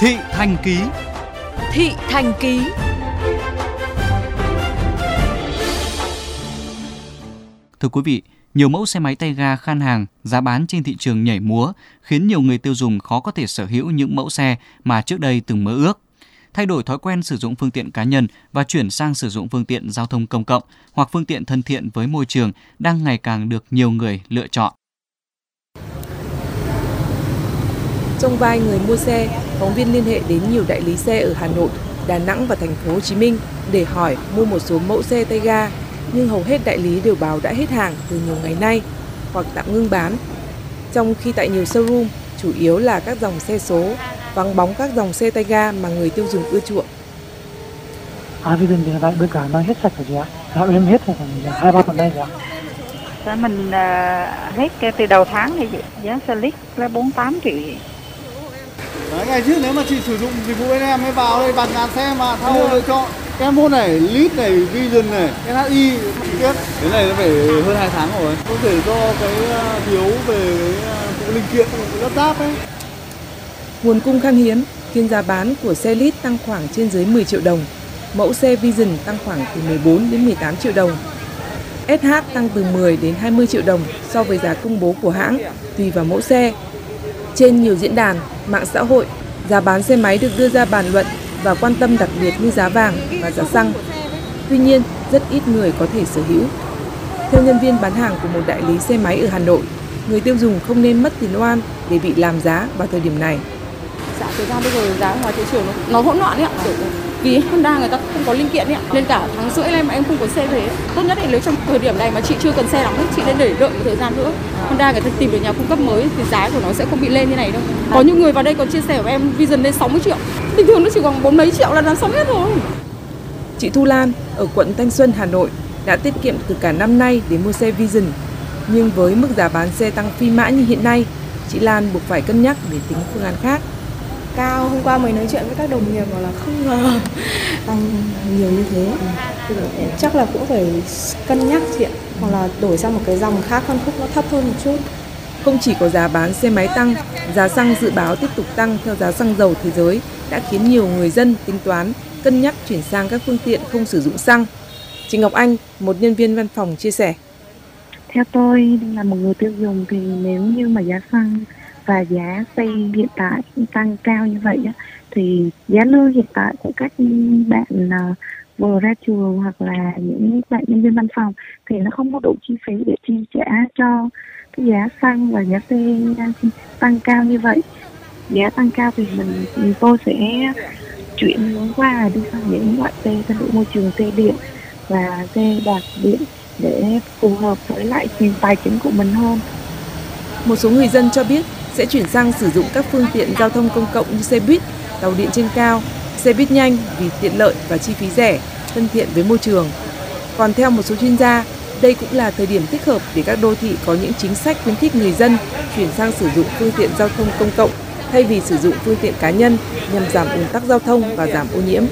Thị Thành Ký Thị Thành Ký Thưa quý vị, nhiều mẫu xe máy tay ga khan hàng, giá bán trên thị trường nhảy múa, khiến nhiều người tiêu dùng khó có thể sở hữu những mẫu xe mà trước đây từng mơ ước. Thay đổi thói quen sử dụng phương tiện cá nhân và chuyển sang sử dụng phương tiện giao thông công cộng hoặc phương tiện thân thiện với môi trường đang ngày càng được nhiều người lựa chọn. Trong vai người mua xe, phóng viên liên hệ đến nhiều đại lý xe ở Hà Nội, Đà Nẵng và thành phố Hồ Chí Minh để hỏi mua một số mẫu xe tay ga, nhưng hầu hết đại lý đều báo đã hết hàng từ nhiều ngày nay hoặc tạm ngưng bán. Trong khi tại nhiều showroom, chủ yếu là các dòng xe số, vắng bóng các dòng xe tay ga mà người tiêu dùng ưa chuộng. À, bây giờ thì hiện tại bên cả đang hết sạch rồi chị ạ. Đã em hết rồi, còn hai ba tuần đây chị ạ. Giá mình uh, hết từ đầu tháng thì giá xe lít là 48 triệu. Đấy, ngày trước nếu mà chị sử dụng dịch vụ bên em mới vào đây bạt ngàn xe mà thao lựa chọn em môn này, lít này, vision này, NHI tiếp cái này nó phải hơn 2 tháng rồi có thể do cái ờ, thiếu về cái ờ, phụ linh kiện lắp ráp ấy Nguồn cung khan hiếm khiến giá bán của xe lít tăng khoảng trên dưới 10 triệu đồng. Mẫu xe Vision tăng khoảng từ 14 đến 18 triệu đồng. SH tăng từ 10 đến 20 triệu đồng so với giá công bố của hãng, tùy vào mẫu xe. Trên nhiều diễn đàn, mạng xã hội, giá bán xe máy được đưa ra bàn luận và quan tâm đặc biệt như giá vàng và giá xăng. Tuy nhiên, rất ít người có thể sở hữu. Theo nhân viên bán hàng của một đại lý xe máy ở Hà Nội, người tiêu dùng không nên mất tiền oan để bị làm giá vào thời điểm này. Dạ thời gian bây giờ giá ngoài thị trường nó, nó hỗn loạn ấy ạ. Vì Honda người ta không có linh kiện ấy. Nên cả tháng rưỡi nay mà em không có xe về. Tốt nhất là nếu trong thời điểm này mà chị chưa cần xe lắm chị nên để đợi một thời gian nữa. Honda người ta tìm được nhà cung cấp mới thì giá của nó sẽ không bị lên như này đâu. Có những người vào đây còn chia sẻ của em Vision lên 60 triệu. Bình thường nó chỉ còn bốn mấy triệu là làm xong hết rồi. Chị Thu Lan ở quận Thanh Xuân, Hà Nội đã tiết kiệm từ cả năm nay để mua xe Vision. Nhưng với mức giá bán xe tăng phi mã như hiện nay, chị Lan buộc phải cân nhắc để tính phương án khác cao hôm qua mới nói chuyện với các đồng nghiệp bảo là không ngờ tăng nhiều như thế chắc là cũng phải cân nhắc chị ạ hoặc là đổi sang một cái dòng khác phân khúc nó thấp hơn một chút Không chỉ có giá bán xe máy tăng, giá xăng dự báo tiếp tục tăng theo giá xăng dầu thế giới đã khiến nhiều người dân tính toán cân nhắc chuyển sang các phương tiện không sử dụng xăng. Chị Ngọc Anh, một nhân viên văn phòng chia sẻ. Theo tôi là một người tiêu dùng thì nếu như mà giá xăng và giá xe hiện tại tăng cao như vậy á, thì giá lương hiện tại của các bạn à, vừa ra trường hoặc là những bạn nhân viên văn phòng thì nó không có đủ chi phí để chi trả cho cái giá xăng và giá xe tăng cao như vậy. Giá tăng cao thì mình tôi sẽ chuyển hướng qua đi sang những loại xe thân hữu môi trường xe điện và xe đạp điện để phù hợp với lại tài chính của mình hơn. Một số người dân cho biết sẽ chuyển sang sử dụng các phương tiện giao thông công cộng như xe buýt, tàu điện trên cao, xe buýt nhanh vì tiện lợi và chi phí rẻ, thân thiện với môi trường. Còn theo một số chuyên gia, đây cũng là thời điểm thích hợp để các đô thị có những chính sách khuyến khích người dân chuyển sang sử dụng phương tiện giao thông công cộng thay vì sử dụng phương tiện cá nhân nhằm giảm ùn tắc giao thông và giảm ô nhiễm.